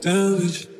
damage.